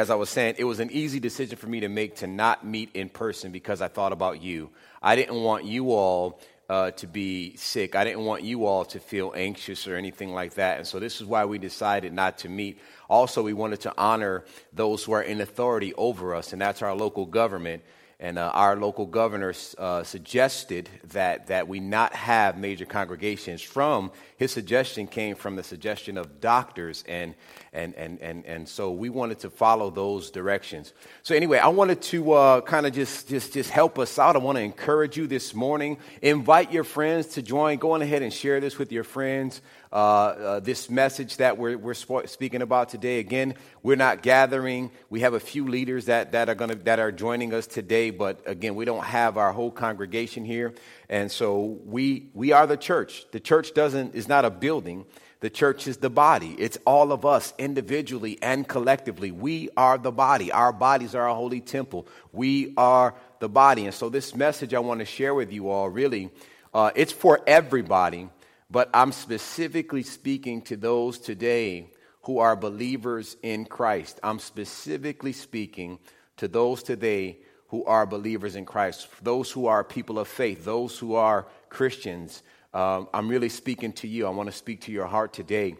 As I was saying, it was an easy decision for me to make to not meet in person because I thought about you. I didn't want you all uh, to be sick. I didn't want you all to feel anxious or anything like that. And so this is why we decided not to meet. Also, we wanted to honor those who are in authority over us, and that's our local government. And uh, our local governor uh, suggested that, that we not have major congregations. From his suggestion came from the suggestion of doctors, and, and, and, and, and so we wanted to follow those directions. So, anyway, I wanted to uh, kind of just, just, just help us out. I want to encourage you this morning. Invite your friends to join. Go on ahead and share this with your friends. Uh, uh, this message that we're, we're speaking about today. Again, we're not gathering. We have a few leaders that, that are to that are joining us today, but again, we don't have our whole congregation here, and so we we are the church. The church doesn't is not a building. The church is the body. It's all of us individually and collectively. We are the body. Our bodies are a holy temple. We are the body, and so this message I want to share with you all really, uh, it's for everybody but I'm specifically speaking to those today who are believers in Christ. I'm specifically speaking to those today who are believers in Christ, those who are people of faith, those who are Christians. Um, I'm really speaking to you. I want to speak to your heart today.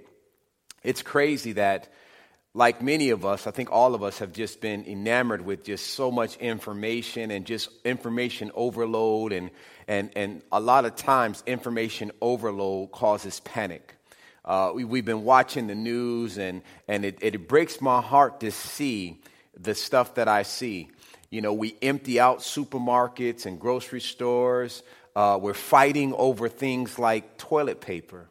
It's crazy that like many of us, I think all of us have just been enamored with just so much information and just information overload. And, and, and a lot of times, information overload causes panic. Uh, we, have been watching the news, and, and it, it breaks my heart to see the stuff that I see. You know, we empty out supermarkets and grocery stores. Uh, we're fighting over things like toilet paper.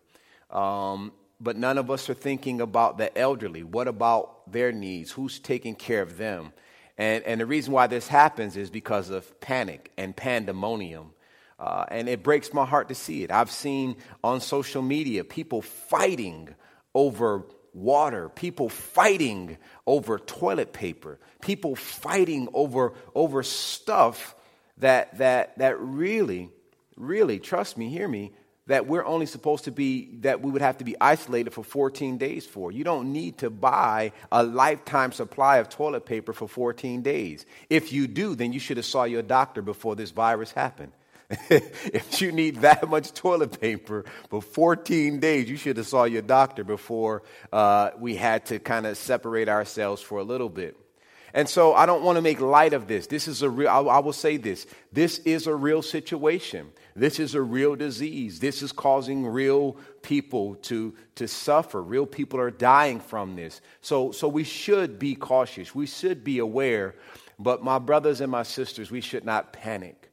Um, but none of us are thinking about the elderly. What about their needs? Who's taking care of them? And, and the reason why this happens is because of panic and pandemonium. Uh, and it breaks my heart to see it. I've seen on social media people fighting over water, people fighting over toilet paper, people fighting over, over stuff that, that, that really, really, trust me, hear me, that we're only supposed to be, that we would have to be isolated for 14 days for. You don't need to buy a lifetime supply of toilet paper for 14 days. If you do, then you should have saw your doctor before this virus happened. if you need that much toilet paper for 14 days, you should have saw your doctor before uh, we had to kind of separate ourselves for a little bit. And so I don't want to make light of this. This is a real, I, I will say this. This is a real situation. This is a real disease. This is causing real people to, to suffer. Real people are dying from this. So, so we should be cautious. We should be aware. But my brothers and my sisters, we should not panic.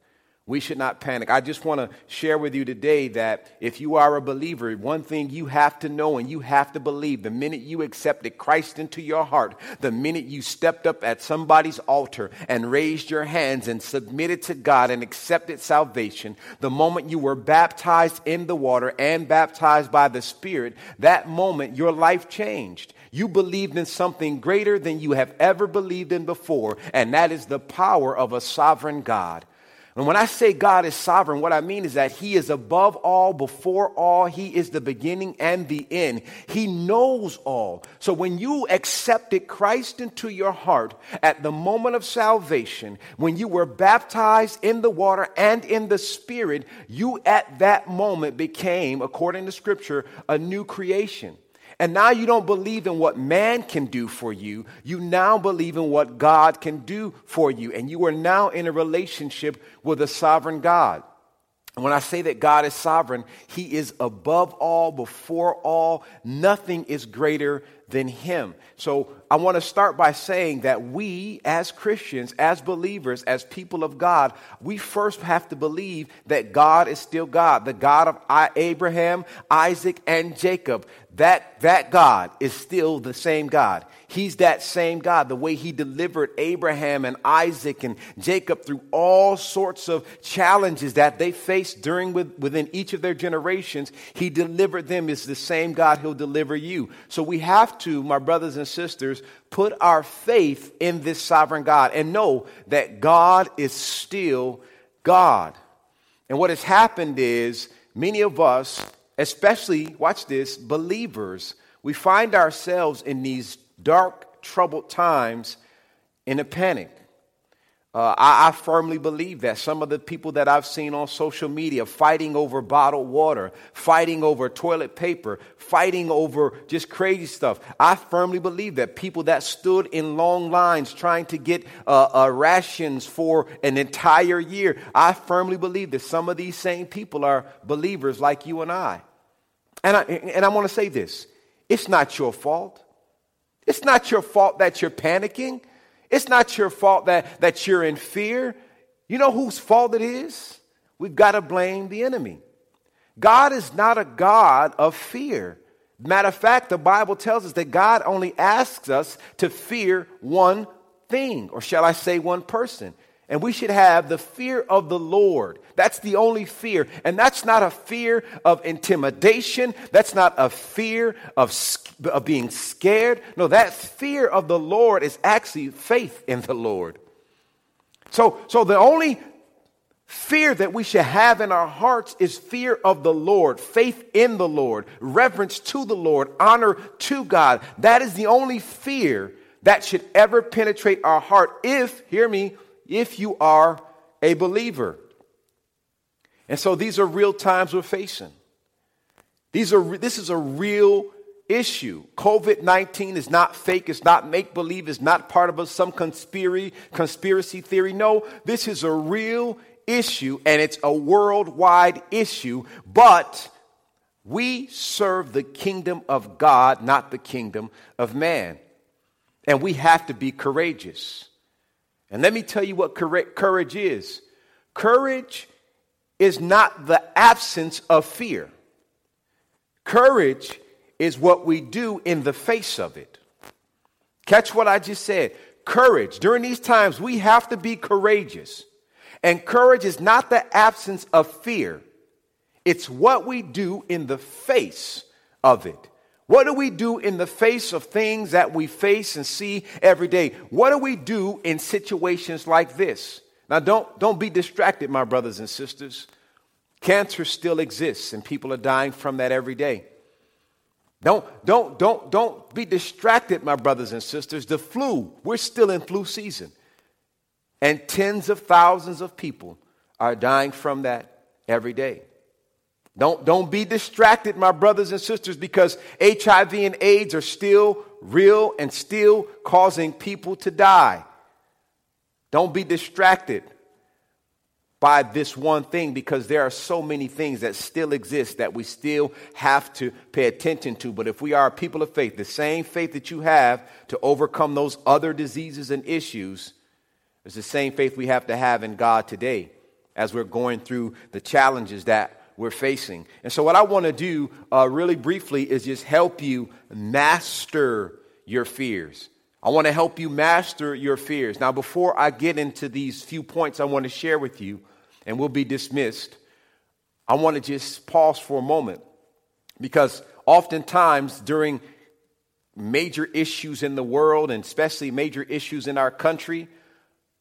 We should not panic. I just want to share with you today that if you are a believer, one thing you have to know and you have to believe the minute you accepted Christ into your heart, the minute you stepped up at somebody's altar and raised your hands and submitted to God and accepted salvation, the moment you were baptized in the water and baptized by the Spirit, that moment your life changed. You believed in something greater than you have ever believed in before, and that is the power of a sovereign God. And when I say God is sovereign, what I mean is that He is above all, before all. He is the beginning and the end. He knows all. So when you accepted Christ into your heart at the moment of salvation, when you were baptized in the water and in the Spirit, you at that moment became, according to Scripture, a new creation. And now you don't believe in what man can do for you. You now believe in what God can do for you. And you are now in a relationship with a sovereign God. And when I say that God is sovereign, He is above all, before all. Nothing is greater than Him. So I want to start by saying that we, as Christians, as believers, as people of God, we first have to believe that God is still God, the God of Abraham, Isaac, and Jacob. That, that God is still the same God. He's that same God. The way He delivered Abraham and Isaac and Jacob through all sorts of challenges that they faced during with, within each of their generations, He delivered them is the same God He'll deliver you. So we have to, my brothers and sisters, put our faith in this sovereign God and know that God is still God. And what has happened is many of us, especially, watch this, believers, we find ourselves in these dark, troubled times in a panic. Uh, I, I, firmly believe that some of the people that I've seen on social media fighting over bottled water, fighting over toilet paper, fighting over just crazy stuff. I firmly believe that people that stood in long lines trying to get uh, uh, rations for an entire year, I firmly believe that some of these same people are believers like you and I. And I, and I want to say this it's not your fault. It's not your fault that you're panicking. It's not your fault that, that you're in fear. You know whose fault it is? We've got to blame the enemy. God is not a God of fear. Matter of fact, the Bible tells us that God only asks us to fear one thing, or shall I say, one person. And we should have the fear of the Lord. That's the only fear. And that's not a fear of intimidation. That's not a fear of, of being scared. No, that fear of the Lord is actually faith in the Lord. So, so the only fear that we should have in our hearts is fear of the Lord, faith in the Lord, reverence to the Lord, honor to God. That is the only fear that should ever penetrate our heart if, hear me, if you are a believer. And so these are real times we're facing. These are, this is a real issue. COVID 19 is not fake, it's not make believe, it's not part of some conspiracy, conspiracy theory. No, this is a real issue and it's a worldwide issue, but we serve the kingdom of God, not the kingdom of man. And we have to be courageous. And let me tell you what courage is courage is not the absence of fear, courage is what we do in the face of it. Catch what I just said. Courage. During these times, we have to be courageous. And courage is not the absence of fear, it's what we do in the face of it. What do we do in the face of things that we face and see every day? What do we do in situations like this? Now, don't, don't be distracted, my brothers and sisters. Cancer still exists, and people are dying from that every day. Don't, don't, don't, don't be distracted, my brothers and sisters. The flu, we're still in flu season. And tens of thousands of people are dying from that every day. Don't, don't be distracted, my brothers and sisters, because HIV and AIDS are still real and still causing people to die. Don't be distracted by this one thing because there are so many things that still exist that we still have to pay attention to. But if we are people of faith, the same faith that you have to overcome those other diseases and issues is the same faith we have to have in God today as we're going through the challenges that we're facing. And so, what I want to do uh, really briefly is just help you master your fears. I want to help you master your fears. Now, before I get into these few points I want to share with you, and we'll be dismissed, I want to just pause for a moment because oftentimes during major issues in the world, and especially major issues in our country,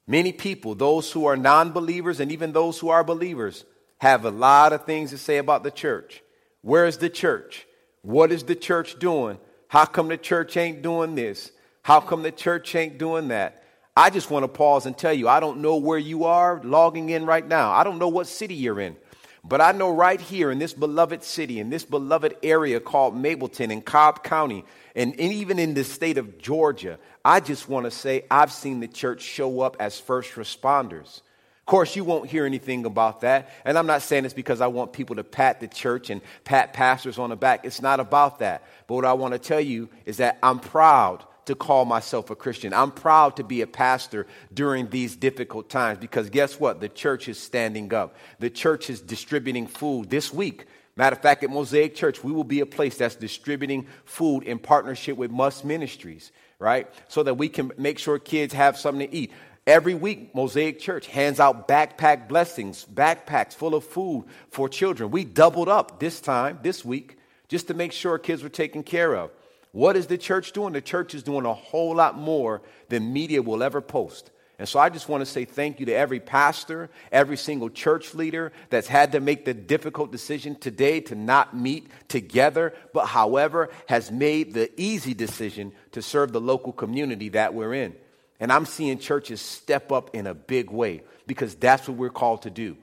many people, those who are non believers and even those who are believers, have a lot of things to say about the church. Where is the church? What is the church doing? How come the church ain't doing this? How come the church ain't doing that? I just want to pause and tell you, I don't know where you are logging in right now. I don't know what city you're in. But I know right here in this beloved city, in this beloved area called Mableton in Cobb County, and, even in the state of Georgia, I just want to say I've seen the church show up as first responders. Of course, you won't hear anything about that. And I'm not saying it's because I want people to pat the church and pat pastors on the back. It's not about that. But what I want to tell you is that I'm proud to call myself a Christian. I'm proud to be a pastor during these difficult times because guess what? The church is standing up. The church is distributing food this week. Matter of fact, at Mosaic Church, we will be a place that's distributing food in partnership with Must Ministries, right? So that we can make sure kids have something to eat. Every week, Mosaic Church hands out backpack blessings, backpacks full of food for children. We doubled up this time, this week, just to make sure kids were taken care of. What is the church doing? The church is doing a whole lot more than media will ever post. And so I just want to say thank you to every pastor, every single church leader that's had to make the difficult decision today to not meet together, but however, has made the easy decision to serve the local community that we're in. And I'm seeing churches step up in a big way because that's what we're called to do.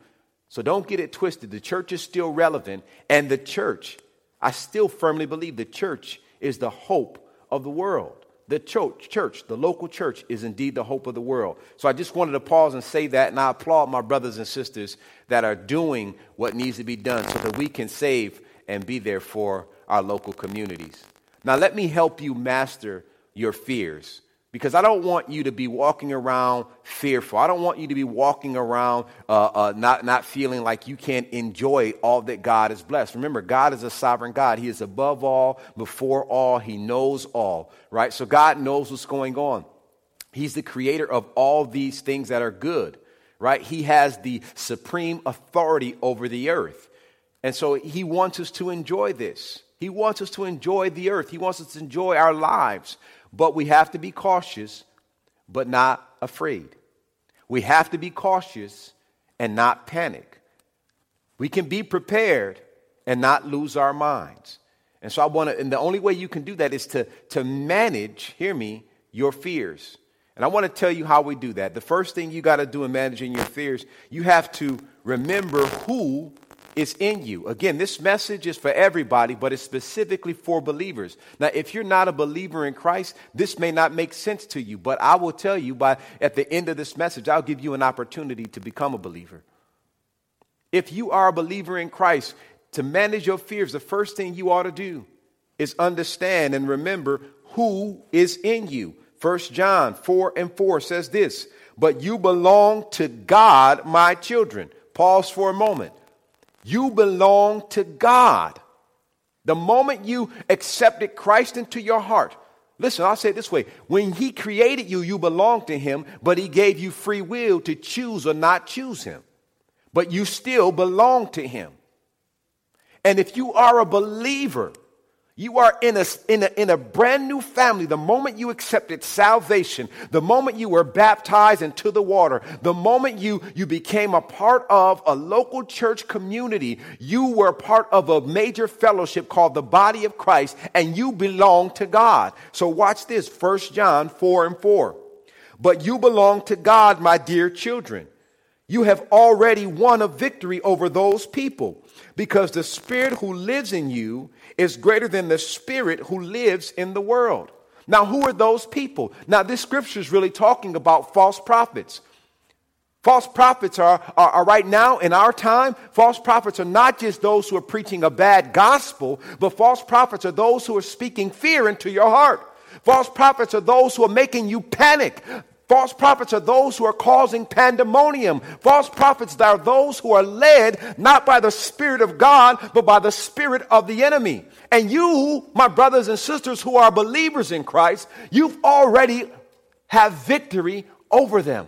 So don't get it twisted. The church is still relevant, and the church, I still firmly believe the church is the hope of the world. The church, church, the local church is indeed the hope of the world. So I just wanted to pause and say that, and I applaud my brothers and sisters that are doing what needs to be done so that we can save and be there for our local communities. Now, let me help you master your fears because I don't want you to be walking around fearful. I don't want you to be walking around uh, uh, not, not feeling like you can't enjoy all that God has blessed. Remember, God is a sovereign God. He is above all, before all, He knows all, right? So God knows what's going on. He's the creator of all these things that are good, right? He has the supreme authority over the earth. And so He wants us to enjoy this. He wants us to enjoy the earth. He wants us to enjoy our lives. But we have to be cautious, but not afraid. We have to be cautious and not panic. We can be prepared and not lose our minds. And so I want to, and the only way you can do that is to, to manage, hear me, your fears. And I want to tell you how we do that. The first thing you got to do in managing your fears, you have to remember who is in you. Again, this message is for everybody, but it's specifically for believers. Now, if you're not a believer in Christ, this may not make sense to you, but I will tell you by at the end of this message, I'll give you an opportunity to become a believer. If you are a believer in Christ, to manage your fears, the first thing you ought to do is understand and remember who is in you. First John 4 and 4 says this, but you belong to God, my children. Pause for a moment. You belong to God. The moment you accepted Christ into your heart, listen, I'll say it this way when He created you, you belong to Him, but He gave you free will to choose or not choose Him. But you still belong to Him. And if you are a believer, you are in a, in, a, in a brand new family. The moment you accepted salvation, the moment you were baptized into the water, the moment you, you became a part of a local church community, you were part of a major fellowship called the body of Christ, and you belong to God. So watch this 1 John 4 and 4. But you belong to God, my dear children. You have already won a victory over those people because the Spirit who lives in you is greater than the spirit who lives in the world. Now, who are those people? Now, this scripture is really talking about false prophets. False prophets are, are, are, right now in our time, false prophets are not just those who are preaching a bad gospel, but false prophets are those who are speaking fear into your heart. False prophets are those who are making you panic. False prophets are those who are causing pandemonium. False prophets are those who are led not by the Spirit of God, but by the Spirit of the enemy. And you, my brothers and sisters who are believers in Christ, you've already have victory over them.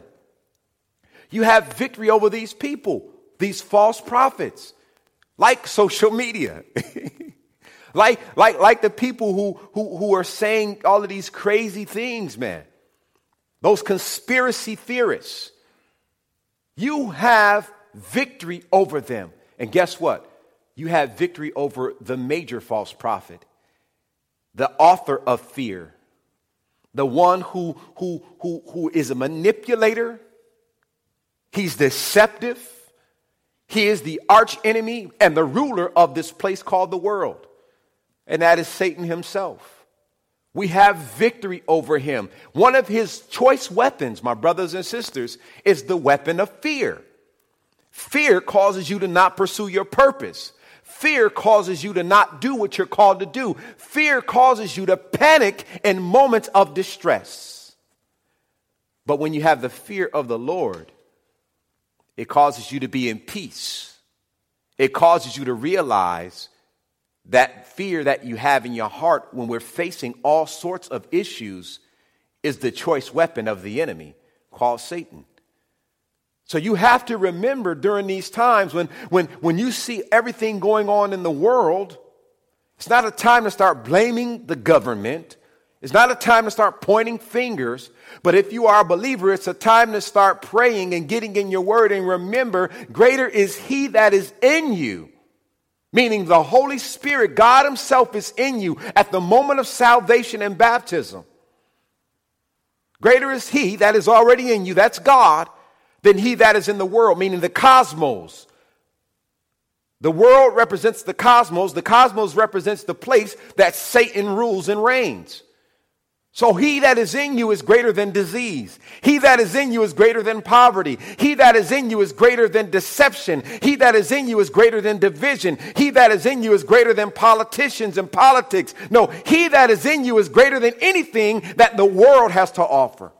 You have victory over these people, these false prophets, like social media. like, like, like the people who, who, who are saying all of these crazy things, man those conspiracy theorists, you have victory over them. And guess what? You have victory over the major false prophet, the author of fear, the one who, who, who, who is a manipulator, he's deceptive, he is the arch enemy and the ruler of this place called the world, and that is Satan himself. We have victory over him. One of his choice weapons, my brothers and sisters, is the weapon of fear. Fear causes you to not pursue your purpose. Fear causes you to not do what you're called to do. Fear causes you to panic in moments of distress. But when you have the fear of the Lord, it causes you to be in peace. It causes you to realize that fear that you have in your heart when we're facing all sorts of issues is the choice weapon of the enemy called Satan. So you have to remember during these times when, when, when you see everything going on in the world, it's not a time to start blaming the government. It's not a time to start pointing fingers. But if you are a believer, it's a time to start praying and getting in your word and remember, greater is he that is in you meaning the Holy Spirit, God Himself is in you at the moment of salvation and baptism. Greater is He that is already in you, that's God, than He that is in the world, meaning the cosmos. The world represents the cosmos, the cosmos represents the place that Satan rules and reigns. So he that is in you is greater than disease. He that is in you is greater than poverty. He that is in you is greater than deception. He that is in you is greater than division. He that is in you is greater than politicians and politics. No, he that is in you is greater than anything that the world has to offer.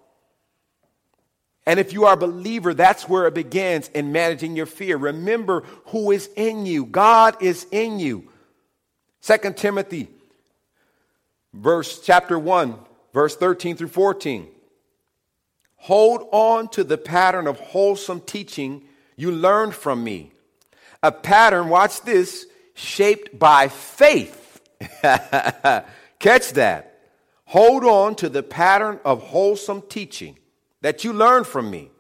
And if you are a believer, that's where it begins in managing your fear. Remember who is in you. God is in you. Second Timothy verse chapter 1 verse 13 through 14. Hold on to the pattern of wholesome teaching you learned from me. A pattern, watch this, shaped by faith. Catch that. Hold on to the pattern of wholesome teaching that you learned from me.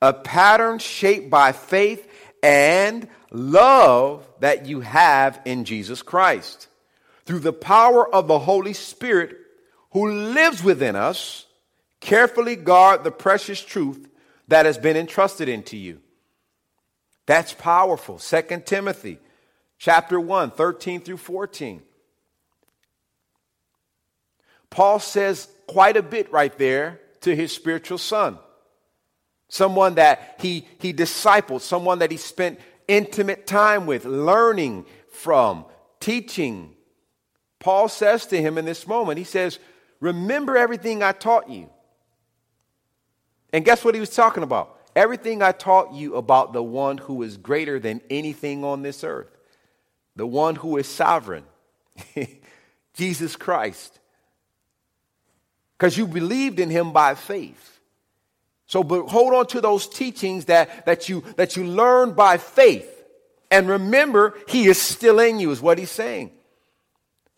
A pattern shaped by faith and love that you have in Jesus Christ. Through the power of the Holy Spirit who lives within us, carefully guard the precious truth that has been entrusted into you. That's powerful. Second Timothy chapter 1, 13 through 14. Paul says quite a bit right there to his spiritual son. Someone that he, he discipled, someone that he spent intimate time with, learning from, teaching. Paul says to him in this moment, he says, Remember everything I taught you. And guess what he was talking about? Everything I taught you about the one who is greater than anything on this earth, the one who is sovereign, Jesus Christ. Because you believed in him by faith. So but hold on to those teachings that, that, you, that you learned by faith. And remember, he is still in you, is what he's saying.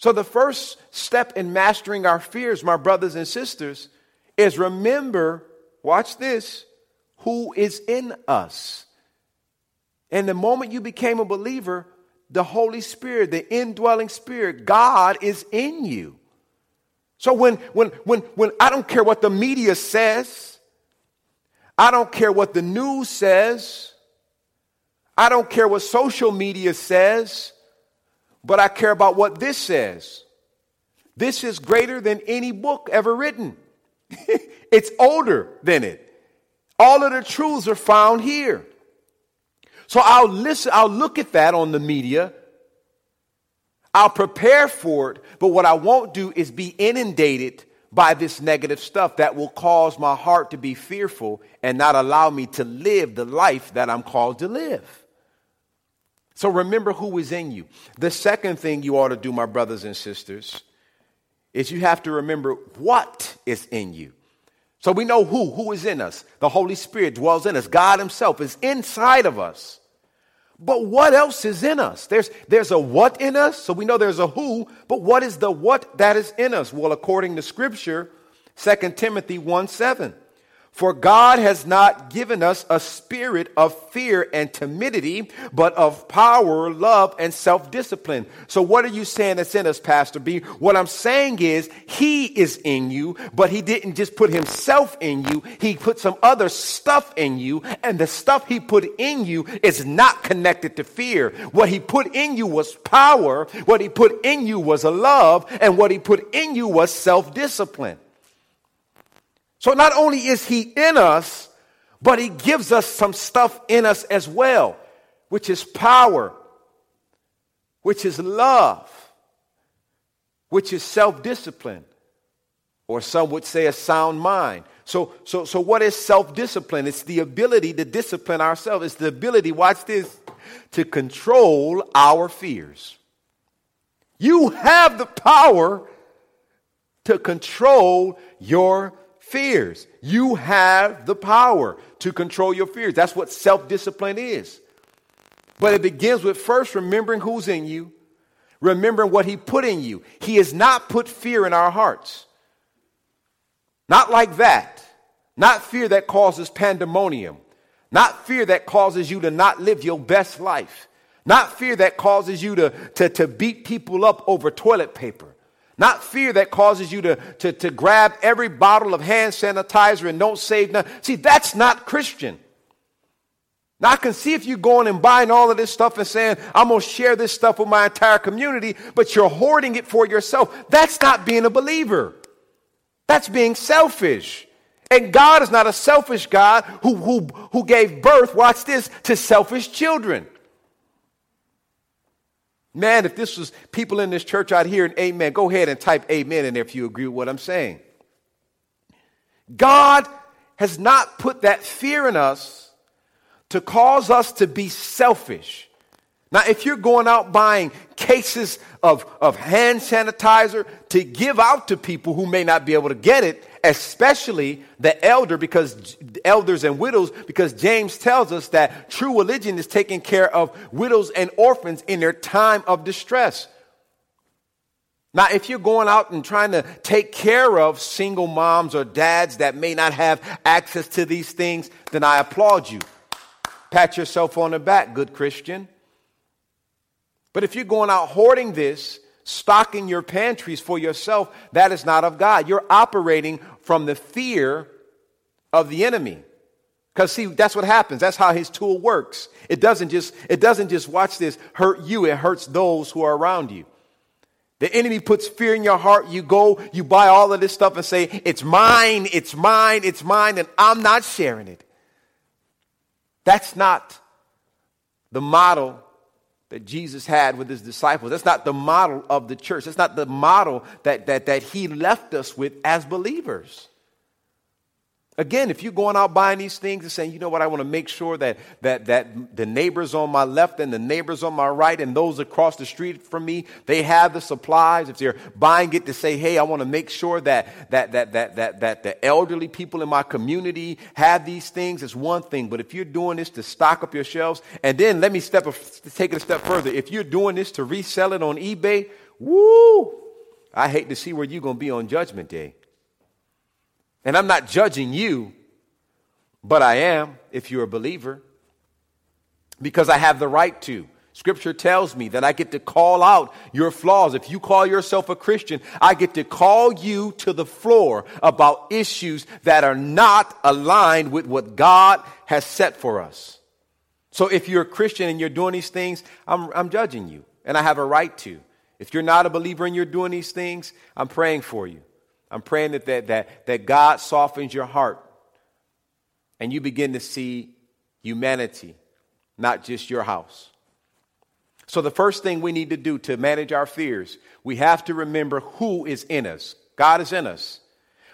So, the first step in mastering our fears, my brothers and sisters, is remember, watch this, who is in us. And the moment you became a believer, the Holy Spirit, the indwelling Spirit, God is in you. So when, when, when, when I don't care what the media says, I don't care what the news says, I don't care what social media says, but I care about what this says. This is greater than any book ever written. it's older than it. All of the truths are found here. So I'll listen, I'll look at that on the media. I'll prepare for it, but what I won't do is be inundated by this negative stuff that will cause my heart to be fearful and not allow me to live the life that I'm called to live. So remember who is in you. The second thing you ought to do, my brothers and sisters, is you have to remember what is in you. So we know who, who is in us. The Holy Spirit dwells in us. God Himself is inside of us. But what else is in us? There's, there's a what in us, so we know there's a who, but what is the what that is in us? Well, according to Scripture, 2 Timothy 1 7. For God has not given us a spirit of fear and timidity, but of power, love, and self discipline. So, what are you saying that's in us, Pastor B? What I'm saying is, He is in you, but He didn't just put Himself in you, He put some other stuff in you, and the stuff He put in you is not connected to fear. What He put in you was power, what He put in you was a love, and what He put in you was self discipline. So not only is he in us, but he gives us some stuff in us as well, which is power, which is love, which is self discipline, or some would say a sound mind. So, so, so what is self discipline? It's the ability to discipline ourselves, it's the ability, watch this, to control our fears. You have the power to control your fears. You have the power to control your fears. That's what self discipline is. But it begins with first remembering who's in you, remembering what He put in you. He has not put fear in our hearts. Not like that. Not fear that causes pandemonium. Not fear that causes you to not live your best life. Not fear that causes you to, to, to beat people up over toilet paper. Not fear that causes you to, to, to grab every bottle of hand sanitizer and don't save none. See, that's not Christian. Now, I can see if you're going and buying all of this stuff and saying, I'm going to share this stuff with my entire community, but you're hoarding it for yourself. That's not being a believer. That's being selfish. And God is not a selfish God who, who, who gave birth, watch this, to selfish children. Man, if this was people in this church out here and amen, go ahead and type amen in there if you agree with what I'm saying. God has not put that fear in us to cause us to be selfish. Now, if you're going out buying cases of, of hand sanitizer to give out to people who may not be able to get it, especially the elder because elders and widows because James tells us that true religion is taking care of widows and orphans in their time of distress. Now, if you're going out and trying to take care of single moms or dads that may not have access to these things, then I applaud you. Pat yourself on the back, good Christian. But if you're going out hoarding this, stocking your pantries for yourself, that is not of God. You're operating from the fear of the enemy. Because see, that's what happens. That's how his tool works. It doesn't just, it doesn't just watch this hurt you, it hurts those who are around you. The enemy puts fear in your heart. You go, you buy all of this stuff and say, It's mine, it's mine, it's mine, and I'm not sharing it. That's not the model that Jesus had with his disciples. That's not the model of the church. That's not the model that, that, that he left us with as believers. Again, if you're going out buying these things and saying, you know what, I want to make sure that, that, that the neighbors on my left and the neighbors on my right and those across the street from me, they have the supplies. If they're buying it to say, hey, I want to make sure that, that, that, that, that, that the elderly people in my community have these things, it's one thing. But if you're doing this to stock up your shelves, and then let me step a, take it a step further. If you're doing this to resell it on eBay, woo, I hate to see where you're going to be on Judgment Day. And I'm not judging you, but I am if you're a believer because I have the right to. Scripture tells me that I get to call out your flaws. If you call yourself a Christian, I get to call you to the floor about issues that are not aligned with what God has set for us. So if you're a Christian and you're doing these things, I'm, I'm judging you, and I have a right to. If you're not a believer and you're doing these things, I'm praying for you. I'm praying that, that, that, that God softens your heart and you begin to see humanity, not just your house. So, the first thing we need to do to manage our fears, we have to remember who is in us. God is in us.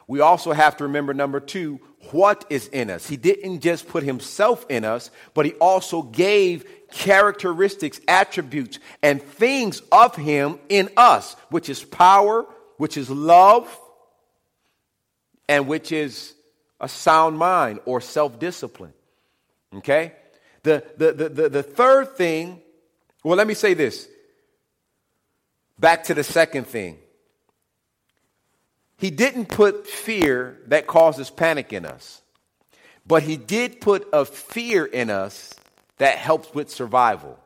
We also have to remember, number two, what is in us. He didn't just put himself in us, but he also gave characteristics, attributes, and things of him in us, which is power, which is love, and which is a sound mind or self discipline. Okay? The, the, the, the, the third thing, well, let me say this. Back to the second thing. He didn't put fear that causes panic in us. but he did put a fear in us that helps with survival.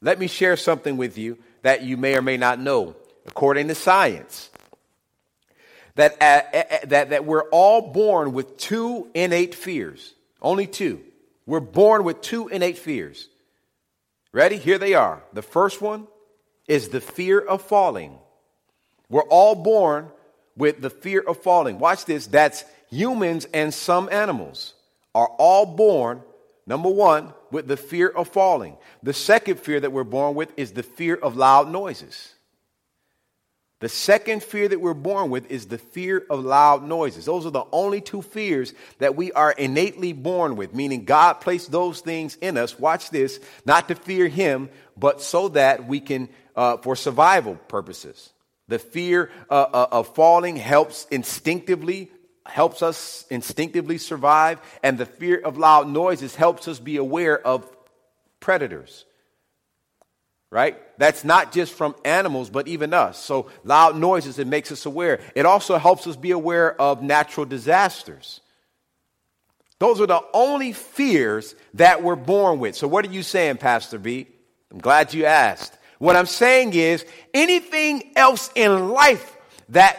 Let me share something with you that you may or may not know. According to science, that, uh, uh, uh, that, that we're all born with two innate fears. Only two. We're born with two innate fears. Ready? Here they are. The first one is the fear of falling. We're all born with the fear of falling. Watch this. That's humans and some animals are all born, number one, with the fear of falling. The second fear that we're born with is the fear of loud noises. The second fear that we're born with is the fear of loud noises. Those are the only two fears that we are innately born with, meaning God placed those things in us. Watch this, not to fear Him, but so that we can, uh, for survival purposes. The fear uh, uh, of falling helps instinctively, helps us instinctively survive, and the fear of loud noises helps us be aware of predators right? That's not just from animals, but even us. So, loud noises, it makes us aware. It also helps us be aware of natural disasters. Those are the only fears that we're born with. So, what are you saying, Pastor B? I'm glad you asked. What I'm saying is anything else in life that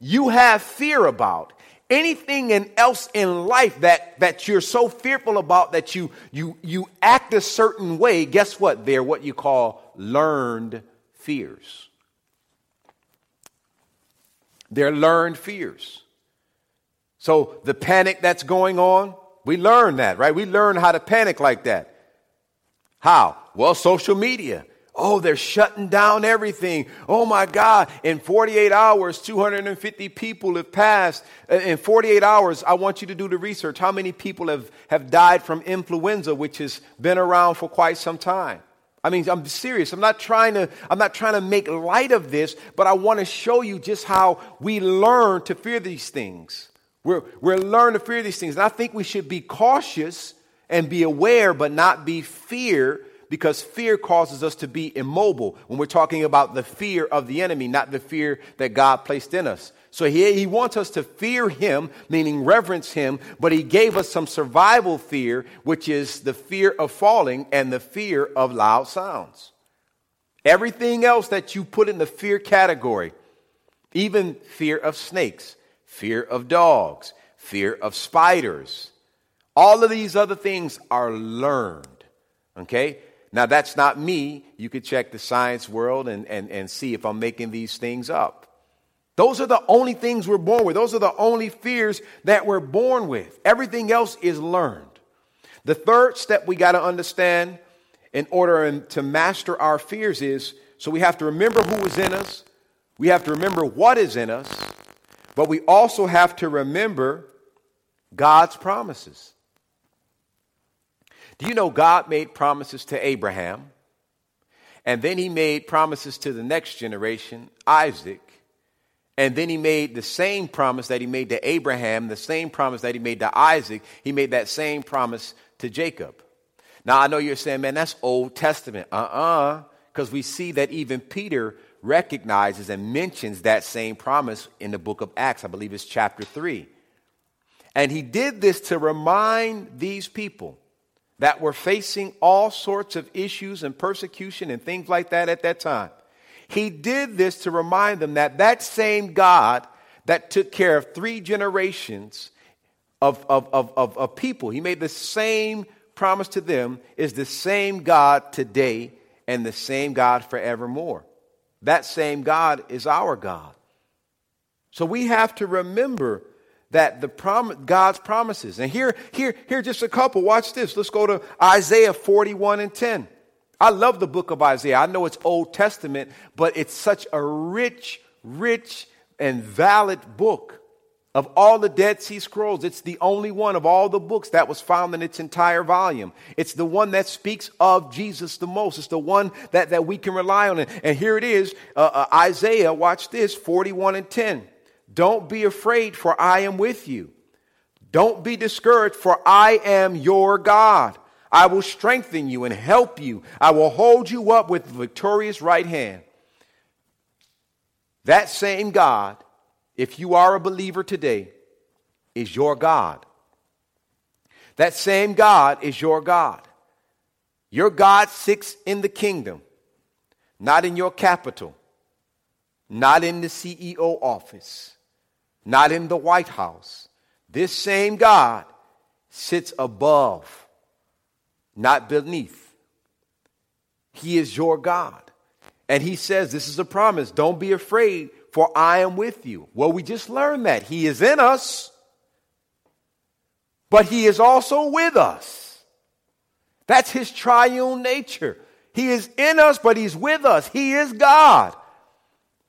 you have fear about, anything else in life that, that you're so fearful about that you, you, you act a certain way, guess what? They're what you call learned fears. They're learned fears. So the panic that's going on, we learn that, right? We learn how to panic like that. How? Well, social media. Oh, they're shutting down everything. Oh my God. In 48 hours, 250 people have passed. Uh, in 48 hours, I want you to do the research. How many people have, have died from influenza, which has been around for quite some time? I mean, I'm serious. I'm not trying to, I'm not trying to make light of this, but I want to show you just how we learn to fear these things. We're, we're learn to fear these things. And I think we should be cautious and be aware, but not be fear, because fear causes us to be immobile when we're talking about the fear of the enemy, not the fear that God placed in us. So he, he wants us to fear him, meaning reverence him, but he gave us some survival fear, which is the fear of falling and the fear of loud sounds. Everything else that you put in the fear category, even fear of snakes, fear of dogs, fear of spiders, all of these other things are learned. Okay? Now, that's not me. You could check the science world and, and, and see if I'm making these things up. Those are the only things we're born with. Those are the only fears that we're born with. Everything else is learned. The third step we got to understand in order to master our fears is so we have to remember who is in us, we have to remember what is in us, but we also have to remember God's promises. Do you know God made promises to Abraham? And then he made promises to the next generation, Isaac. And then he made the same promise that he made to Abraham, the same promise that he made to Isaac, he made that same promise to Jacob. Now, I know you're saying, man, that's Old Testament. Uh uh-uh, uh, because we see that even Peter recognizes and mentions that same promise in the book of Acts. I believe it's chapter 3. And he did this to remind these people that were facing all sorts of issues and persecution and things like that at that time he did this to remind them that that same God that took care of three generations of, of, of, of, of people, he made the same promise to them, is the same God today and the same God forevermore. That same God is our God. So we have to remember that the prom- God's promises. And here, here, here, just a couple. Watch this. Let's go to Isaiah 41 and 10. I love the book of Isaiah. I know it's Old Testament, but it's such a rich, rich, and valid book. Of all the Dead Sea Scrolls, it's the only one of all the books that was found in its entire volume. It's the one that speaks of Jesus the most. It's the one that, that we can rely on. And here it is uh, uh, Isaiah, watch this 41 and 10. Don't be afraid, for I am with you. Don't be discouraged, for I am your God. I will strengthen you and help you. I will hold you up with the victorious right hand. That same God, if you are a believer today, is your God. That same God is your God. Your God sits in the kingdom, not in your capital, not in the CEO office, not in the White House. This same God sits above, not beneath. He is your God. And he says, This is a promise. Don't be afraid, for I am with you. Well, we just learned that. He is in us, but he is also with us. That's his triune nature. He is in us, but he's with us. He is God.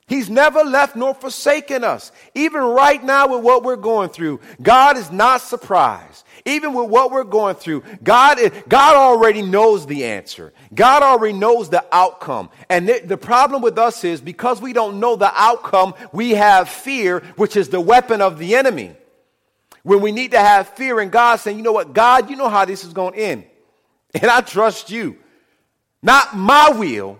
He's never left nor forsaken us. Even right now, with what we're going through, God is not surprised. Even with what we're going through, God, God already knows the answer. God already knows the outcome. And the, the problem with us is because we don't know the outcome, we have fear, which is the weapon of the enemy. When we need to have fear in God, saying, you know what, God, you know how this is going to end. And I trust you. Not my will,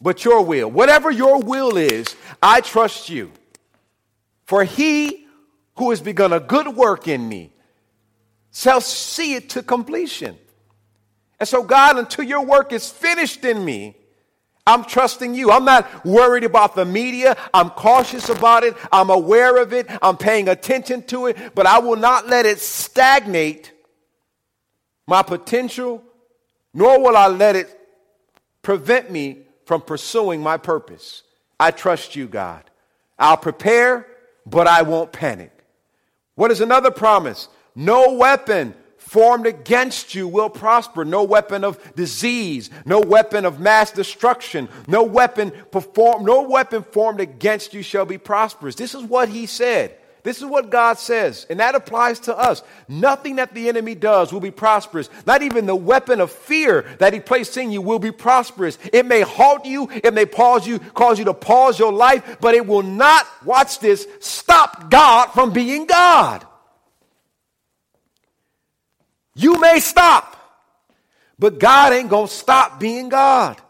but your will. Whatever your will is, I trust you. For he who has begun a good work in me shall see it to completion. And so, God, until your work is finished in me, I'm trusting you. I'm not worried about the media. I'm cautious about it. I'm aware of it. I'm paying attention to it, but I will not let it stagnate my potential, nor will I let it prevent me from pursuing my purpose. I trust you, God. I'll prepare, but I won't panic. What is another promise? No weapon formed against you will prosper. No weapon of disease, no weapon of mass destruction, no weapon perform, no weapon formed against you shall be prosperous. This is what he said. This is what God says, and that applies to us. Nothing that the enemy does will be prosperous. Not even the weapon of fear that he placed in you will be prosperous. It may halt you, it may pause you, cause you to pause your life, but it will not, watch this, stop God from being God. You may stop, but God ain't gonna stop being God.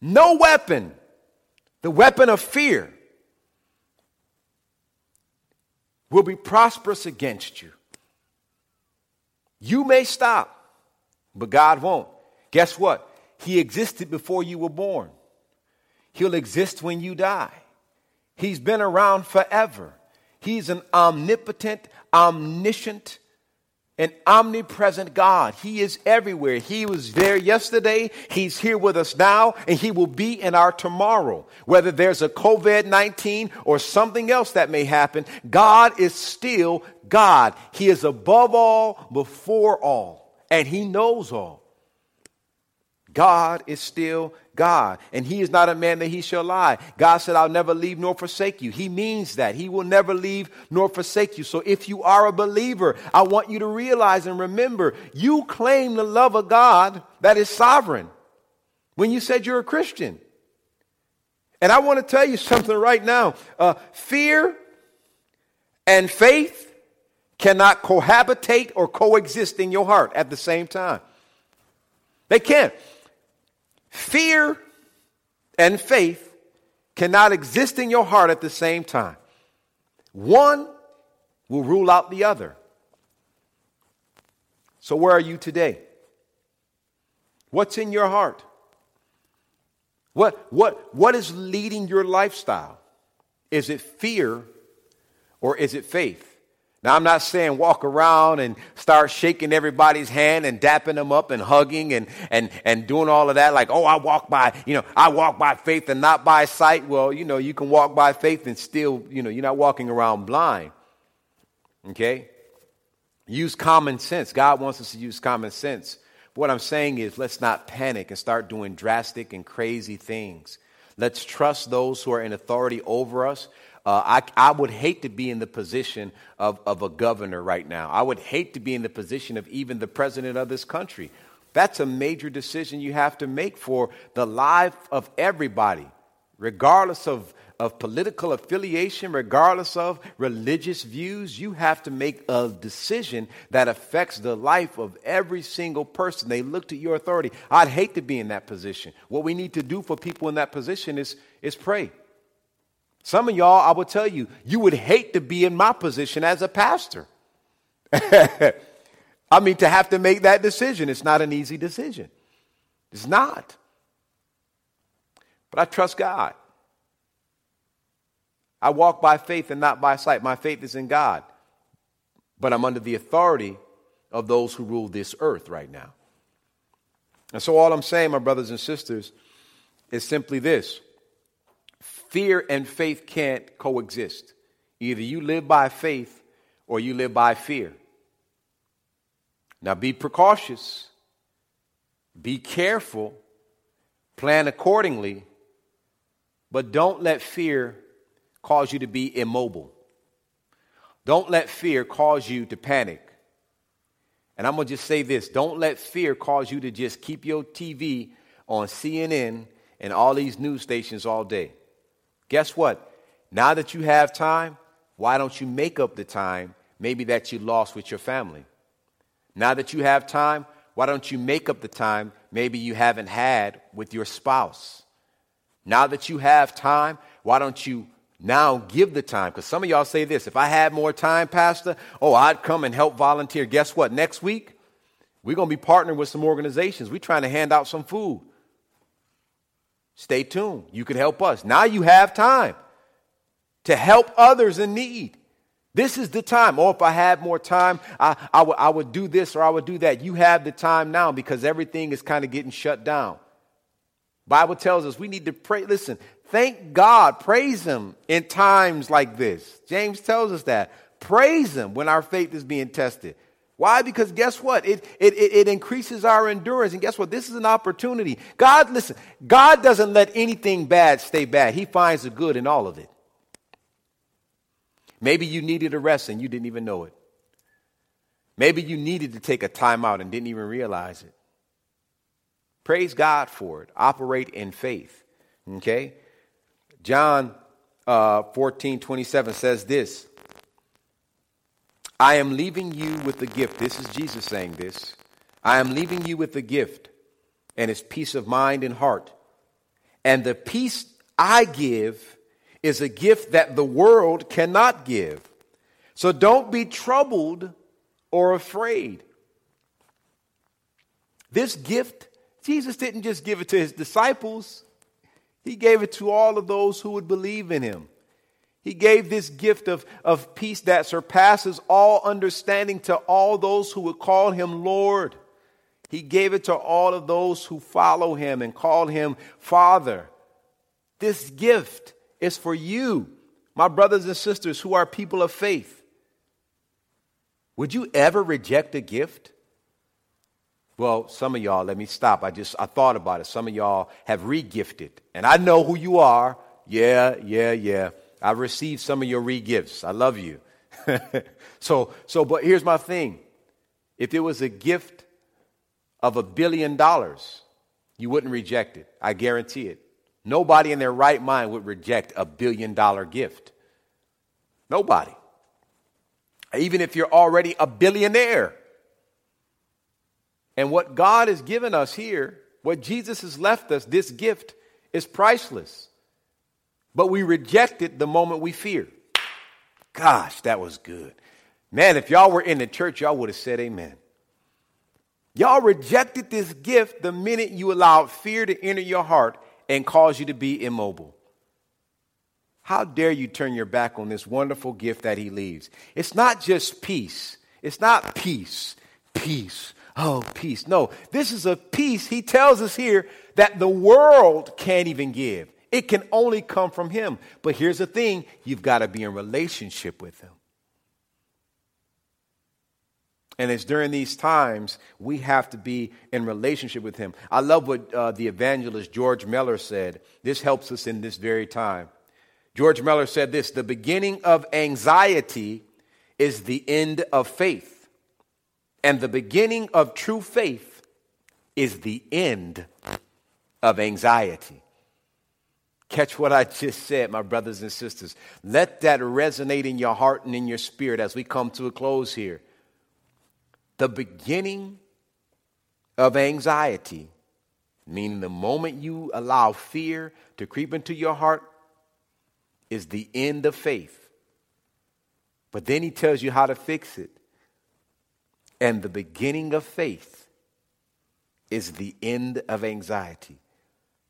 No weapon, the weapon of fear, will be prosperous against you. You may stop, but God won't. Guess what? He existed before you were born. He'll exist when you die. He's been around forever. He's an omnipotent, omniscient, an omnipresent God. He is everywhere. He was there yesterday. He's here with us now, and He will be in our tomorrow. Whether there's a COVID 19 or something else that may happen, God is still God. He is above all, before all, and He knows all. God is still God, and He is not a man that He shall lie. God said, I'll never leave nor forsake you. He means that. He will never leave nor forsake you. So if you are a believer, I want you to realize and remember you claim the love of God that is sovereign when you said you're a Christian. And I want to tell you something right now uh, fear and faith cannot cohabitate or coexist in your heart at the same time. They can't. Fear and faith cannot exist in your heart at the same time. One will rule out the other. So, where are you today? What's in your heart? What, what, what is leading your lifestyle? Is it fear or is it faith? Now, I'm not saying walk around and start shaking everybody's hand and dapping them up and hugging and, and, and doing all of that like, oh, I walk by, you know, I walk by faith and not by sight. Well, you know, you can walk by faith and still, you know, you're not walking around blind. Okay? Use common sense. God wants us to use common sense. But what I'm saying is let's not panic and start doing drastic and crazy things. Let's trust those who are in authority over us. Uh, I, I would hate to be in the position of, of a governor right now. I would hate to be in the position of even the president of this country. That's a major decision you have to make for the life of everybody, regardless of, of political affiliation, regardless of religious views. You have to make a decision that affects the life of every single person. They look to your authority. I'd hate to be in that position. What we need to do for people in that position is, is pray. Some of y'all, I will tell you, you would hate to be in my position as a pastor. I mean, to have to make that decision, it's not an easy decision. It's not. But I trust God. I walk by faith and not by sight. My faith is in God. But I'm under the authority of those who rule this earth right now. And so, all I'm saying, my brothers and sisters, is simply this fear and faith can't coexist. Either you live by faith or you live by fear. Now be precautious, be careful, plan accordingly, but don't let fear cause you to be immobile. Don't let fear cause you to panic. And I'm going to just say this don't let fear cause you to just keep your TV on CNN and all these news stations all day. Guess what? Now that you have time, why don't you make up the time maybe that you lost with your family? Now that you have time, why don't you make up the time maybe you haven't had with your spouse? Now that you have time, why don't you now give the time? Because some of y'all say this if I had more time, Pastor, oh, I'd come and help volunteer. Guess what? Next week, we're going to be partnering with some organizations. We're trying to hand out some food. Stay tuned. You could help us. Now you have time to help others in need. This is the time. Or oh, if I had more time, I, I, w- I would do this or I would do that. You have the time now because everything is kind of getting shut down. Bible tells us we need to pray. Listen, thank God, praise Him in times like this. James tells us that. Praise Him when our faith is being tested. Why? Because guess what? It, it, it, increases our endurance. And guess what? This is an opportunity. God, listen, God doesn't let anything bad stay bad. He finds the good in all of it. Maybe you needed a rest and you didn't even know it. Maybe you needed to take a time out and didn't even realize it. Praise God for it. Operate in faith. Okay? John uh, 14 27 says this I am leaving you with a gift. This is Jesus saying this. I am leaving you with a gift, and it's peace of mind and heart. And the peace I give is a gift that the world cannot give. So don't be troubled or afraid. This gift, Jesus didn't just give it to his disciples, he gave it to all of those who would believe in him. He gave this gift of, of peace that surpasses all understanding to all those who would call him Lord. He gave it to all of those who follow him and call him Father. This gift is for you, my brothers and sisters who are people of faith. Would you ever reject a gift? Well, some of y'all, let me stop. I just I thought about it. Some of y'all have regifted. And I know who you are. Yeah, yeah, yeah. I've received some of your regifts. I love you. so so but here's my thing. If it was a gift of a billion dollars, you wouldn't reject it. I guarantee it. Nobody in their right mind would reject a billion dollar gift. Nobody. Even if you're already a billionaire. And what God has given us here, what Jesus has left us, this gift, is priceless. But we reject it the moment we fear. Gosh, that was good. Man, if y'all were in the church, y'all would have said amen. Y'all rejected this gift the minute you allowed fear to enter your heart and cause you to be immobile. How dare you turn your back on this wonderful gift that he leaves? It's not just peace. It's not peace, peace, oh, peace. No, this is a peace he tells us here that the world can't even give. It can only come from him. But here's the thing you've got to be in relationship with him. And it's during these times we have to be in relationship with Him. I love what uh, the evangelist George Müller said. This helps us in this very time. George Müller said this The beginning of anxiety is the end of faith, and the beginning of true faith is the end of anxiety. Catch what I just said, my brothers and sisters. Let that resonate in your heart and in your spirit as we come to a close here the beginning of anxiety, meaning the moment you allow fear to creep into your heart, is the end of faith. But then he tells you how to fix it. And the beginning of faith is the end of anxiety.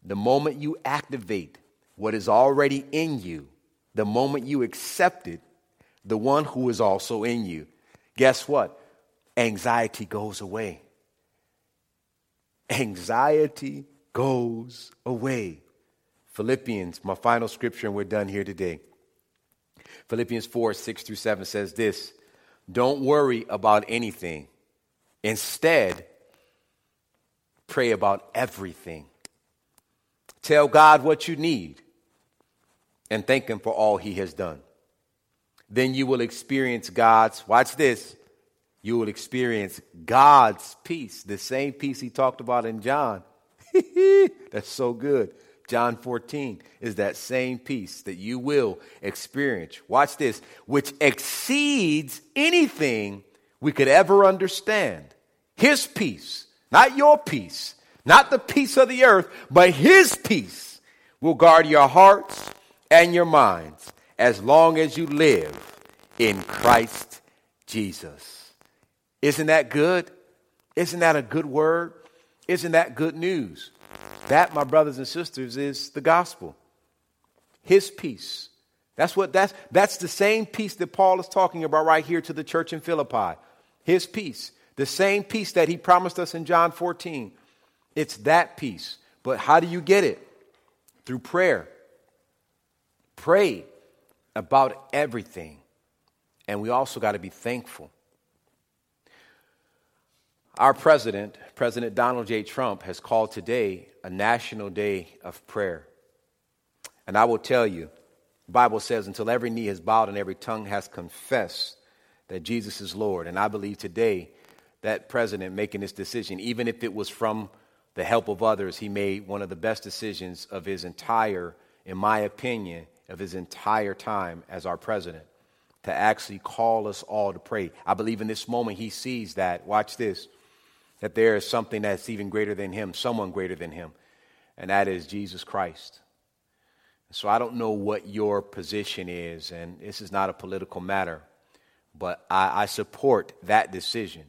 The moment you activate what is already in you, the moment you accept it, the one who is also in you, guess what? Anxiety goes away. Anxiety goes away. Philippians, my final scripture, and we're done here today. Philippians 4 6 through 7 says this Don't worry about anything. Instead, pray about everything. Tell God what you need and thank Him for all He has done. Then you will experience God's, watch this, you will experience God's peace, the same peace He talked about in John. That's so good. John 14 is that same peace that you will experience. Watch this, which exceeds anything we could ever understand. His peace, not your peace, not the peace of the earth, but His peace will guard your hearts and your minds as long as you live in Christ Jesus. Isn't that good? Isn't that a good word? Isn't that good news? That, my brothers and sisters, is the gospel. His peace. That's what that's that's the same peace that Paul is talking about right here to the church in Philippi. His peace. The same peace that he promised us in John 14. It's that peace. But how do you get it? Through prayer. Pray about everything. And we also got to be thankful. Our president, President Donald J. Trump, has called today a national day of prayer. And I will tell you, the Bible says, until every knee has bowed and every tongue has confessed that Jesus is Lord. And I believe today that president making this decision, even if it was from the help of others, he made one of the best decisions of his entire, in my opinion, of his entire time as our president to actually call us all to pray. I believe in this moment he sees that, watch this, that there is something that's even greater than him, someone greater than him, and that is Jesus Christ. So I don't know what your position is, and this is not a political matter, but I, I support that decision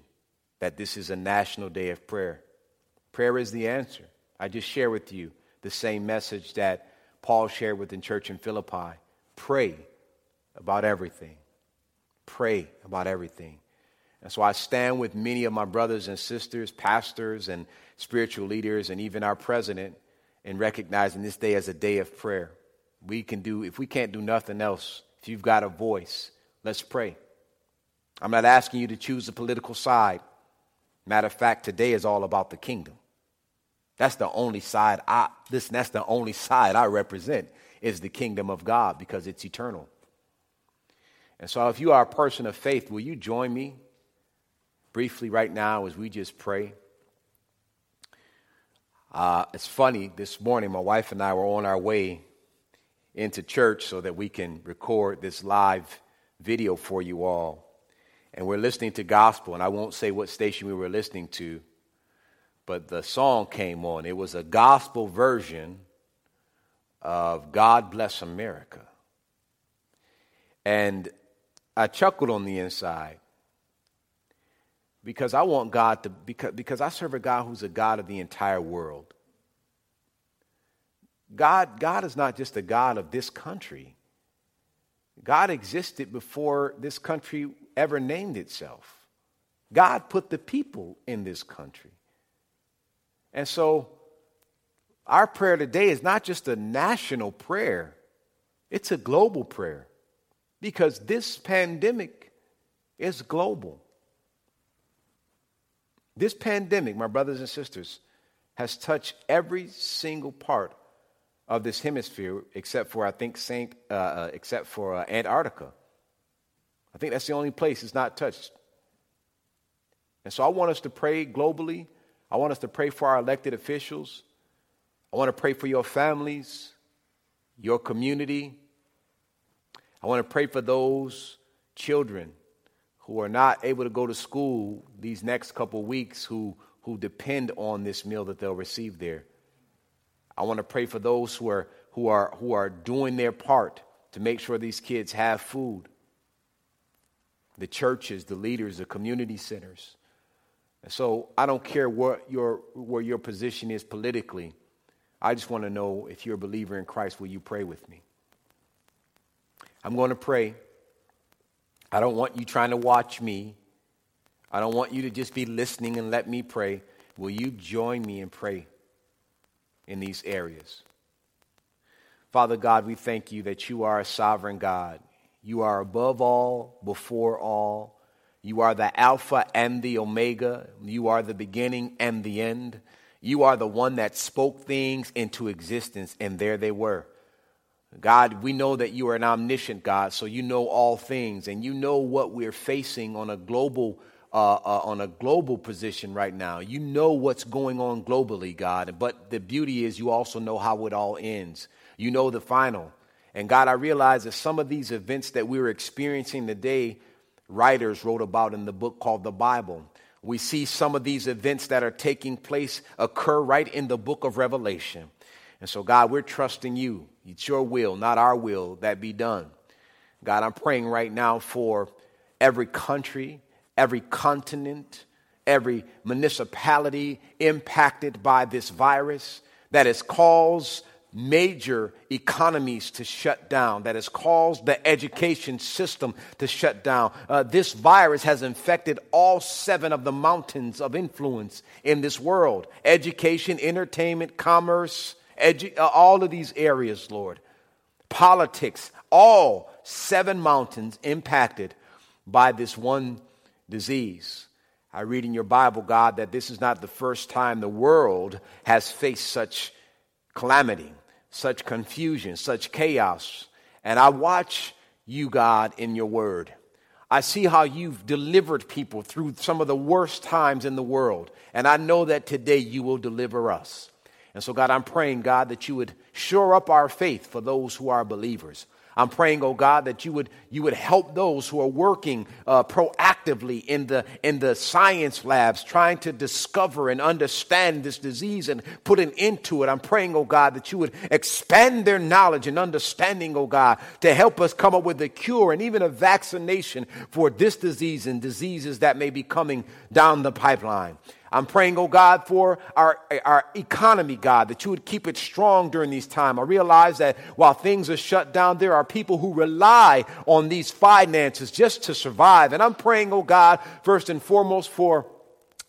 that this is a national day of prayer. Prayer is the answer. I just share with you the same message that Paul shared with the church in Philippi. Pray about everything. Pray about everything. And so I stand with many of my brothers and sisters, pastors and spiritual leaders, and even our president in recognizing this day as a day of prayer. We can do, if we can't do nothing else, if you've got a voice, let's pray. I'm not asking you to choose a political side. Matter of fact, today is all about the kingdom. That's the only side I that's the only side I represent is the kingdom of God because it's eternal. And so if you are a person of faith, will you join me briefly right now as we just pray? Uh, it's funny, this morning my wife and I were on our way into church so that we can record this live video for you all and we're listening to gospel, and I won't say what station we were listening to, but the song came on. It was a gospel version of God Bless America. And I chuckled on the inside because I want God to, because, because I serve a God who's a God of the entire world. God, God is not just a God of this country. God existed before this country ever named itself. God put the people in this country. And so, our prayer today is not just a national prayer, it's a global prayer because this pandemic is global. This pandemic, my brothers and sisters, has touched every single part of this hemisphere except for, I think, Saint, uh, uh, except for uh, Antarctica. I think that's the only place it's not touched. And so I want us to pray globally. I want us to pray for our elected officials. I want to pray for your families, your community. I want to pray for those children who are not able to go to school these next couple weeks who, who depend on this meal that they'll receive there. I want to pray for those who are, who are, who are doing their part to make sure these kids have food the churches, the leaders, the community centers. So I don't care what your, where your position is politically. I just want to know if you're a believer in Christ, will you pray with me? I'm going to pray. I don't want you trying to watch me. I don't want you to just be listening and let me pray. Will you join me and pray in these areas? Father God, we thank you that you are a sovereign God. You are above all, before all. You are the Alpha and the Omega. You are the beginning and the end. You are the one that spoke things into existence, and there they were. God, we know that you are an omniscient God, so you know all things, and you know what we're facing on a global uh, uh, on a global position right now. You know what's going on globally, God, but the beauty is you also know how it all ends. You know the final. And God, I realize that some of these events that we're experiencing today, writers wrote about in the book called the Bible. We see some of these events that are taking place occur right in the book of Revelation. And so, God, we're trusting you. It's your will, not our will, that be done. God, I'm praying right now for every country, every continent, every municipality impacted by this virus that has caused major economies to shut down, that has caused the education system to shut down. Uh, this virus has infected all seven of the mountains of influence in this world education, entertainment, commerce, edu- uh, all of these areas, Lord. Politics, all seven mountains impacted by this one disease. I read in your Bible, God, that this is not the first time the world has faced such calamity such confusion, such chaos. And I watch you, God, in your word. I see how you've delivered people through some of the worst times in the world. And I know that today you will deliver us. And so, God, I'm praying, God, that you would shore up our faith for those who are believers. I'm praying, oh God, that you would, you would help those who are working uh, proactively in the, in the science labs, trying to discover and understand this disease and put an end to it. I'm praying, oh God, that you would expand their knowledge and understanding, oh God, to help us come up with a cure and even a vaccination for this disease and diseases that may be coming down the pipeline. I'm praying, oh God, for our, our economy, God, that you would keep it strong during these times. I realize that while things are shut down, there are people who rely on these finances just to survive. And I'm praying, oh God, first and foremost for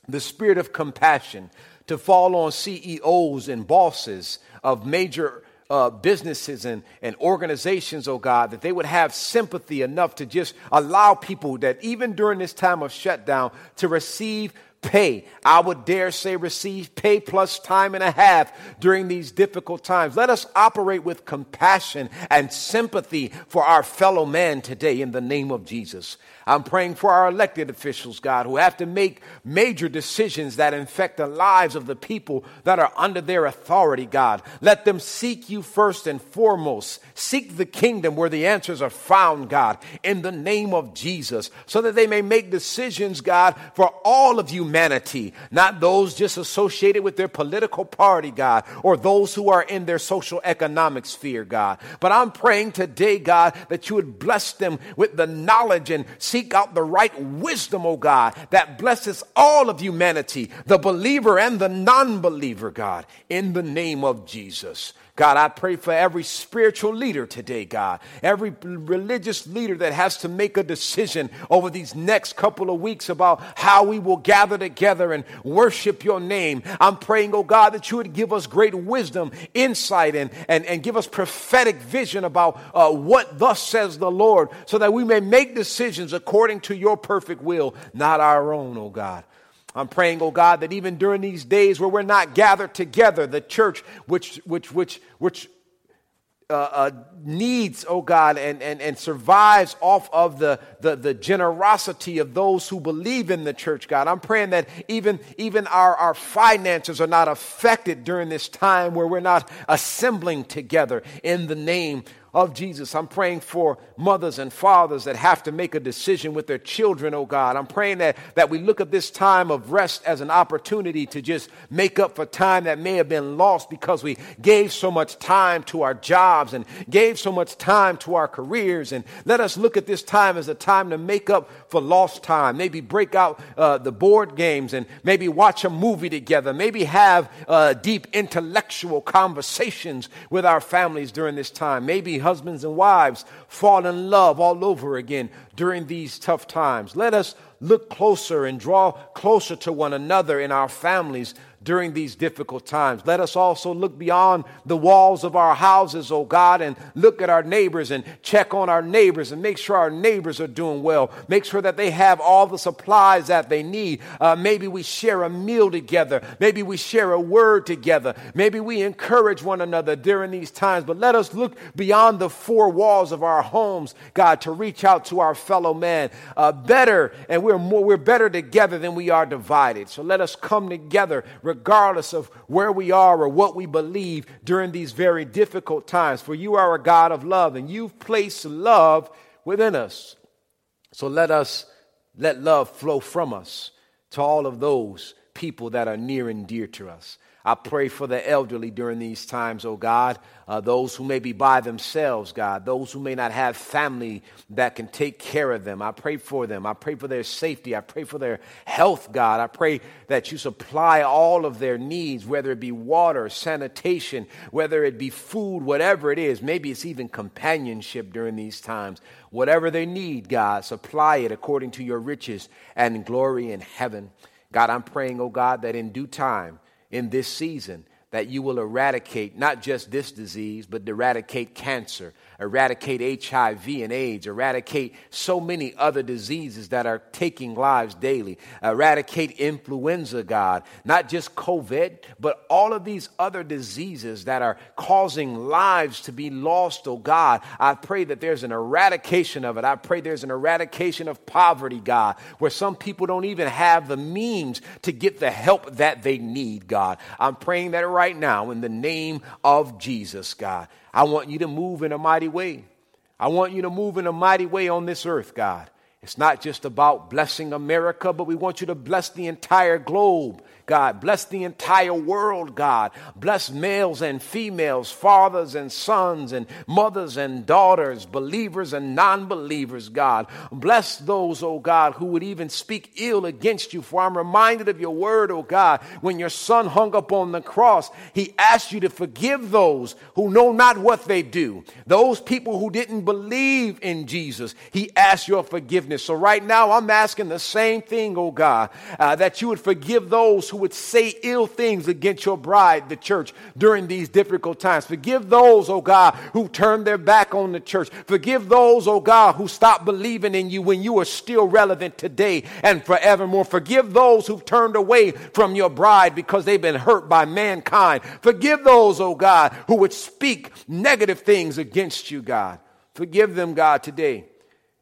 the spirit of compassion to fall on CEOs and bosses of major uh, businesses and, and organizations, oh God, that they would have sympathy enough to just allow people that even during this time of shutdown to receive pay. I would dare say receive pay plus time and a half during these difficult times. Let us operate with compassion and sympathy for our fellow man today in the name of Jesus. I'm praying for our elected officials, God, who have to make major decisions that infect the lives of the people that are under their authority, God. Let them seek you first and foremost. Seek the kingdom where the answers are found, God, in the name of Jesus, so that they may make decisions, God, for all of humanity, not those just associated with their political party, God, or those who are in their social economic sphere, God. But I'm praying today, God, that you would bless them with the knowledge and seek out the right wisdom, oh God, that blesses all of humanity, the believer and the non believer, God, in the name of Jesus. God, I pray for every spiritual leader today, God, every religious leader that has to make a decision over these next couple of weeks about how we will gather together and worship your name. I'm praying, oh God, that you would give us great wisdom, insight, and, and, and give us prophetic vision about uh, what thus says the Lord so that we may make decisions according to your perfect will, not our own, oh God. I'm praying, oh God, that even during these days where we're not gathered together, the church, which, which, which, which uh, uh, needs, oh God, and, and, and survives off of the, the, the generosity of those who believe in the church, God. I'm praying that even, even our, our finances are not affected during this time where we're not assembling together in the name of Jesus. I'm praying for mothers and fathers that have to make a decision with their children, oh God. I'm praying that, that we look at this time of rest as an opportunity to just make up for time that may have been lost because we gave so much time to our jobs and gave so much time to our careers. And let us look at this time as a time to make up for lost time. Maybe break out uh, the board games and maybe watch a movie together. Maybe have uh, deep intellectual conversations with our families during this time. Maybe husbands and wives fall in love all over again during these tough times. Let us look closer and draw closer to one another in our families during these difficult times. Let us also look beyond the walls of our houses, oh God, and look at our neighbors and check on our neighbors and make sure our neighbors are doing well. Make sure that they have all the supplies that they need. Uh, maybe we share a meal together. Maybe we share a word together. Maybe we encourage one another during these times. But let us look beyond the four walls of our homes, God, to reach out to our fellow man. Uh, better, and we're more, we're better together than we are divided. So let us come together regardless of where we are or what we believe during these very difficult times. For you are a God of love, and you've placed love within us. So let us let love flow from us to all of those people that are near and dear to us. I pray for the elderly during these times, oh God. Uh, those who may be by themselves, God. Those who may not have family that can take care of them. I pray for them. I pray for their safety. I pray for their health, God. I pray that you supply all of their needs, whether it be water, sanitation, whether it be food, whatever it is. Maybe it's even companionship during these times. Whatever they need, God, supply it according to your riches and glory in heaven. God, I'm praying, oh God, that in due time, in this season that you will eradicate not just this disease, but eradicate cancer, eradicate HIV and AIDS, eradicate so many other diseases that are taking lives daily, eradicate influenza, God, not just COVID, but all of these other diseases that are causing lives to be lost, oh God. I pray that there's an eradication of it. I pray there's an eradication of poverty, God, where some people don't even have the means to get the help that they need, God. I'm praying that right now in the name of Jesus, God. I want you to move in a mighty way. I want you to move in a mighty way on this earth, God. It's not just about blessing America, but we want you to bless the entire globe. God. Bless the entire world, God. Bless males and females, fathers and sons, and mothers and daughters, believers and non believers, God. Bless those, oh God, who would even speak ill against you. For I'm reminded of your word, oh God, when your son hung up on the cross, he asked you to forgive those who know not what they do. Those people who didn't believe in Jesus, he asked your forgiveness. So right now, I'm asking the same thing, oh God, uh, that you would forgive those who would say ill things against your bride, the church, during these difficult times. Forgive those, oh God, who turned their back on the church. Forgive those, oh God, who stopped believing in you when you are still relevant today and forevermore. Forgive those who've turned away from your bride because they've been hurt by mankind. Forgive those, oh God, who would speak negative things against you, God. Forgive them, God, today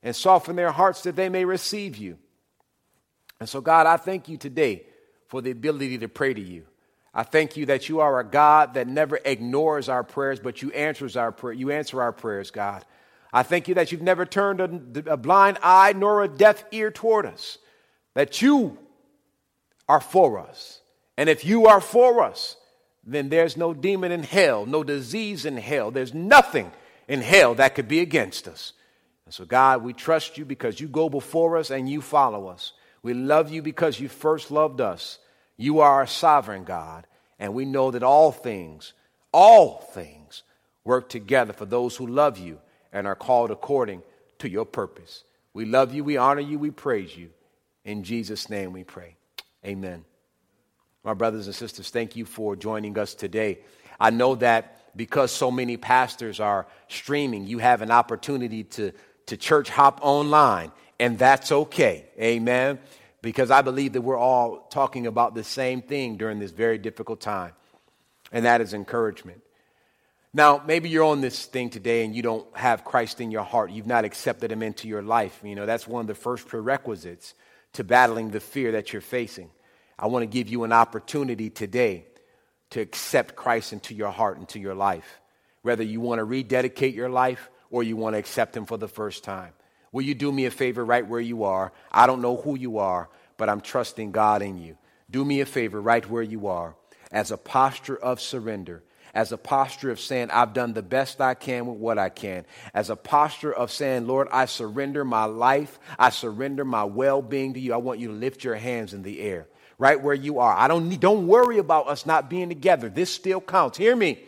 and soften their hearts that they may receive you. And so, God, I thank you today for the ability to pray to you. I thank you that you are a God that never ignores our prayers, but you answers our prayer. You answer our prayers, God. I thank you that you've never turned a, a blind eye nor a deaf ear toward us. That you are for us. And if you are for us, then there's no demon in hell, no disease in hell. There's nothing in hell that could be against us. And so, God, we trust you because you go before us and you follow us. We love you because you first loved us. You are our sovereign God, and we know that all things, all things, work together for those who love you and are called according to your purpose. We love you, we honor you, we praise you. In Jesus' name we pray. Amen. My brothers and sisters, thank you for joining us today. I know that because so many pastors are streaming, you have an opportunity to, to church hop online and that's okay. Amen. Because I believe that we're all talking about the same thing during this very difficult time, and that is encouragement. Now, maybe you're on this thing today and you don't have Christ in your heart. You've not accepted him into your life. You know, that's one of the first prerequisites to battling the fear that you're facing. I want to give you an opportunity today to accept Christ into your heart, into your life. whether you want to rededicate your life or you want to accept Him for the first time. Will you do me a favor right where you are? I don't know who you are, but I'm trusting God in you. Do me a favor right where you are as a posture of surrender, as a posture of saying, I've done the best I can with what I can, as a posture of saying, Lord, I surrender my life, I surrender my well being to you. I want you to lift your hands in the air right where you are. I don't need, don't worry about us not being together. This still counts. Hear me.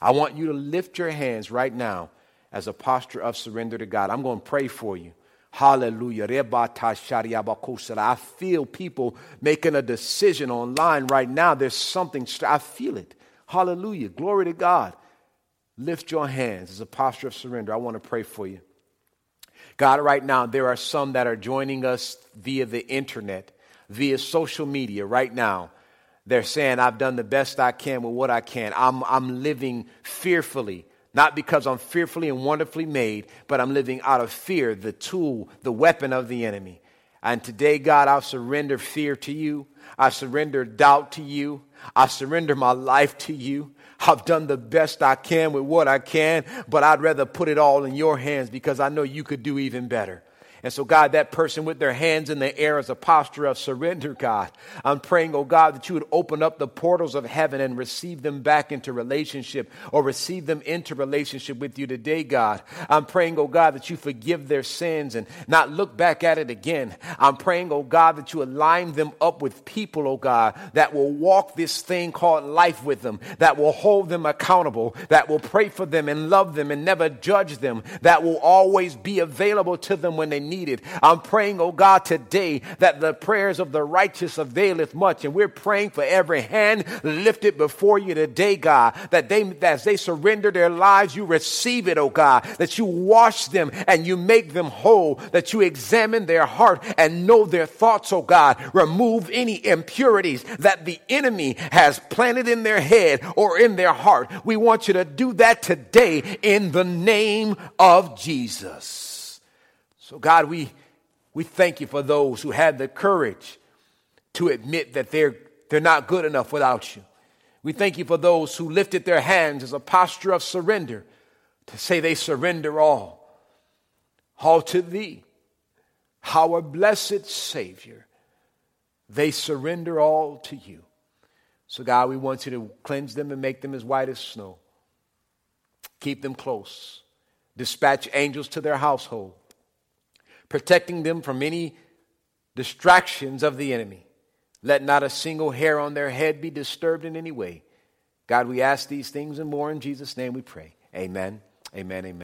I want you to lift your hands right now as a posture of surrender to God. I'm going to pray for you. Hallelujah. I feel people making a decision online right now. There's something, I feel it. Hallelujah. Glory to God. Lift your hands as a posture of surrender. I want to pray for you. God, right now, there are some that are joining us via the internet, via social media right now. They're saying, I've done the best I can with what I can. I'm, I'm living fearfully not because I'm fearfully and wonderfully made, but I'm living out of fear, the tool, the weapon of the enemy. And today, God, I'll surrender fear to you. I surrender doubt to you. I surrender my life to you. I've done the best I can with what I can, but I'd rather put it all in your hands because I know you could do even better. And so, God, that person with their hands in the air as a posture of surrender, God, I'm praying, oh God, that you would open up the portals of heaven and receive them back into relationship or receive them into relationship with you today, God. I'm praying, oh God, that you forgive their sins and not look back at it again. I'm praying, oh God, that you align them up with people, oh God, that will walk this thing called life with them, that will hold them accountable, that will pray for them and love them and never judge them, that will always be available to them when they need needed. I'm praying, oh God, today that the prayers of the righteous availeth much. And we're praying for every hand lifted before you today, God, that they, as they surrender their lives, you receive it, oh God, that you wash them and you make them whole, that you examine their heart and know their thoughts, oh God. Remove any impurities that the enemy has planted in their head or in their heart. We want you to do that today in the name of Jesus. So, God, we, we thank you for those who had the courage to admit that they're, they're not good enough without you. We thank you for those who lifted their hands as a posture of surrender to say they surrender all, all to thee, our blessed Savior. They surrender all to you. So, God, we want you to cleanse them and make them as white as snow. Keep them close. Dispatch angels to their household protecting them from any distractions of the enemy. Let not a single hair on their head be disturbed in any way. God, we ask these things and more in Jesus' name we pray. Amen. Amen. Amen.